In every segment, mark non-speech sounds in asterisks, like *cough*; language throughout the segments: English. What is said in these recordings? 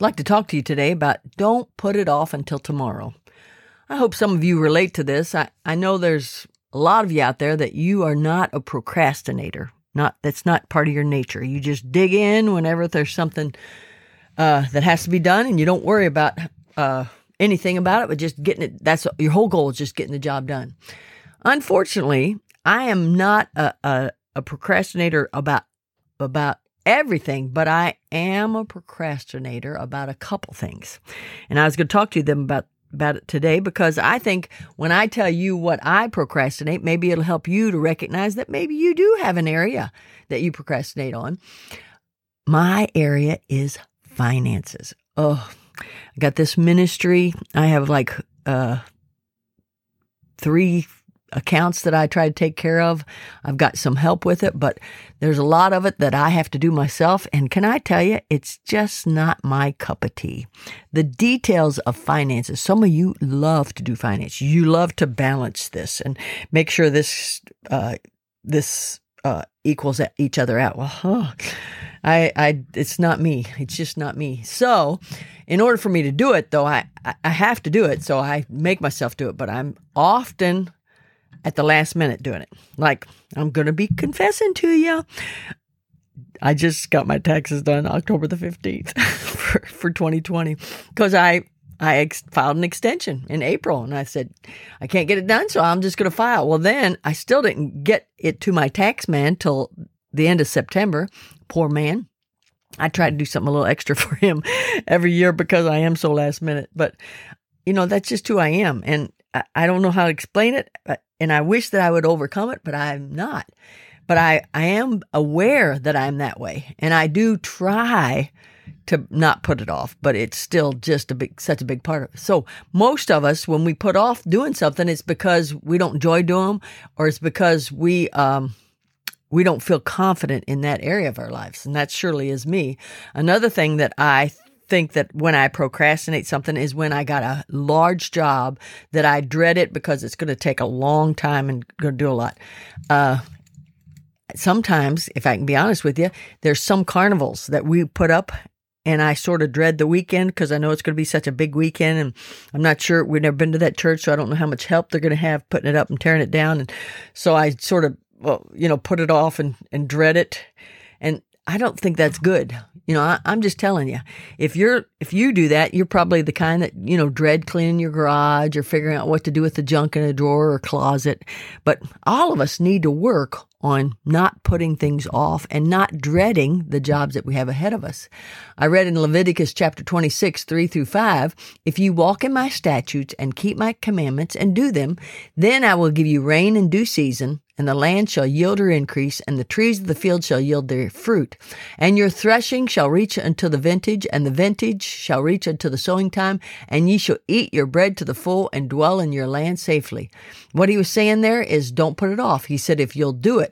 I'd like to talk to you today about don't put it off until tomorrow. I hope some of you relate to this. I, I know there's a lot of you out there that you are not a procrastinator. Not that's not part of your nature. You just dig in whenever there's something uh, that has to be done, and you don't worry about uh, anything about it, but just getting it. That's your whole goal is just getting the job done. Unfortunately, I am not a, a, a procrastinator about about everything, but I am a procrastinator about a couple things. And I was going to talk to them about about it today because I think when I tell you what I procrastinate, maybe it'll help you to recognize that maybe you do have an area that you procrastinate on. My area is finances. Oh, I got this ministry. I have like uh three accounts that I try to take care of. I've got some help with it, but there's a lot of it that I have to do myself. And can I tell you, it's just not my cup of tea. The details of finances, some of you love to do finance. You love to balance this and make sure this, uh, this, uh, equals each other out. Well, huh. I, I, it's not me. It's just not me. So, in order for me to do it, though, I, I have to do it. So I make myself do it. But I'm often at the last minute doing it. Like, I'm going to be confessing to you. I just got my taxes done October the 15th *laughs* for, for 2020 because I, I ex- filed an extension in April and I said, I can't get it done, so I'm just going to file. Well, then I still didn't get it to my tax man till the end of September. Poor man. I try to do something a little extra *laughs* for him every year because I am so last minute. But, you know, that's just who I am. And I, I don't know how to explain it. And I wish that I would overcome it, but I'm not. But I, I am aware that I'm that way. And I do try to not put it off, but it's still just a big, such a big part of it. So most of us, when we put off doing something, it's because we don't enjoy doing them or it's because we, um, we don't feel confident in that area of our lives. And that surely is me. Another thing that I think that when I procrastinate something is when I got a large job that I dread it because it's going to take a long time and going to do a lot. Uh, sometimes, if I can be honest with you, there's some carnivals that we put up and I sort of dread the weekend because I know it's going to be such a big weekend, and I'm not sure we've never been to that church, so I don't know how much help they're going to have putting it up and tearing it down, and so I sort of, well, you know, put it off and and dread it, and I don't think that's good. You know, I, am just telling you, if you're if you do that, you're probably the kind that you know dread cleaning your garage or figuring out what to do with the junk in a drawer or closet. But all of us need to work on not putting things off and not dreading the jobs that we have ahead of us. I read in Leviticus chapter 26, 3 through 5, if you walk in my statutes and keep my commandments and do them, then I will give you rain in due season and the land shall yield her increase, and the trees of the field shall yield their fruit. And your threshing shall reach unto the vintage, and the vintage shall reach unto the sowing time, and ye shall eat your bread to the full and dwell in your land safely. What he was saying there is don't put it off. He said, if you'll do it,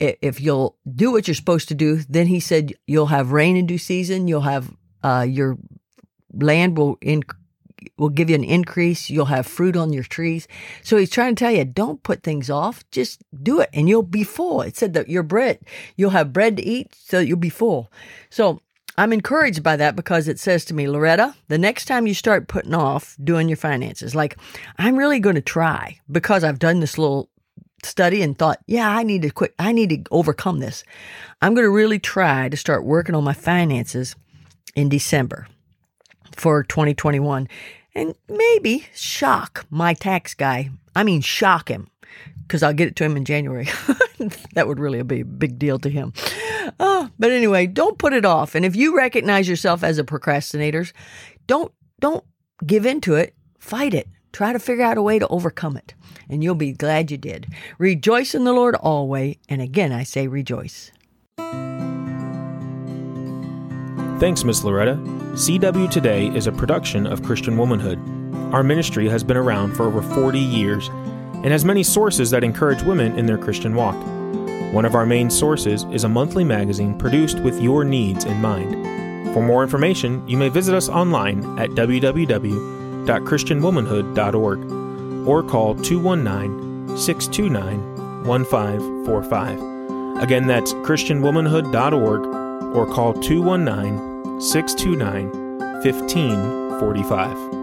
if you'll do what you're supposed to do, then he said you'll have rain in due season, you'll have uh, your land will increase will give you an increase. You'll have fruit on your trees. So he's trying to tell you, don't put things off. Just do it and you'll be full. It said that your bread, you'll have bread to eat so you'll be full. So I'm encouraged by that because it says to me, Loretta, the next time you start putting off doing your finances, like I'm really going to try because I've done this little study and thought, yeah, I need to quit. I need to overcome this. I'm going to really try to start working on my finances in December for 2021 and maybe shock my tax guy. I mean, shock him because I'll get it to him in January. *laughs* that would really be a big deal to him. Oh, but anyway, don't put it off. And if you recognize yourself as a procrastinator, don't don't give in to it. Fight it. Try to figure out a way to overcome it, and you'll be glad you did. Rejoice in the Lord always, and again I say rejoice. Thanks, Miss Loretta. CW Today is a production of Christian Womanhood. Our ministry has been around for over 40 years and has many sources that encourage women in their Christian walk. One of our main sources is a monthly magazine produced with your needs in mind. For more information, you may visit us online at www.christianwomanhood.org or call 219 629 1545. Again, that's christianwomanhood.org or call 219 629 1545.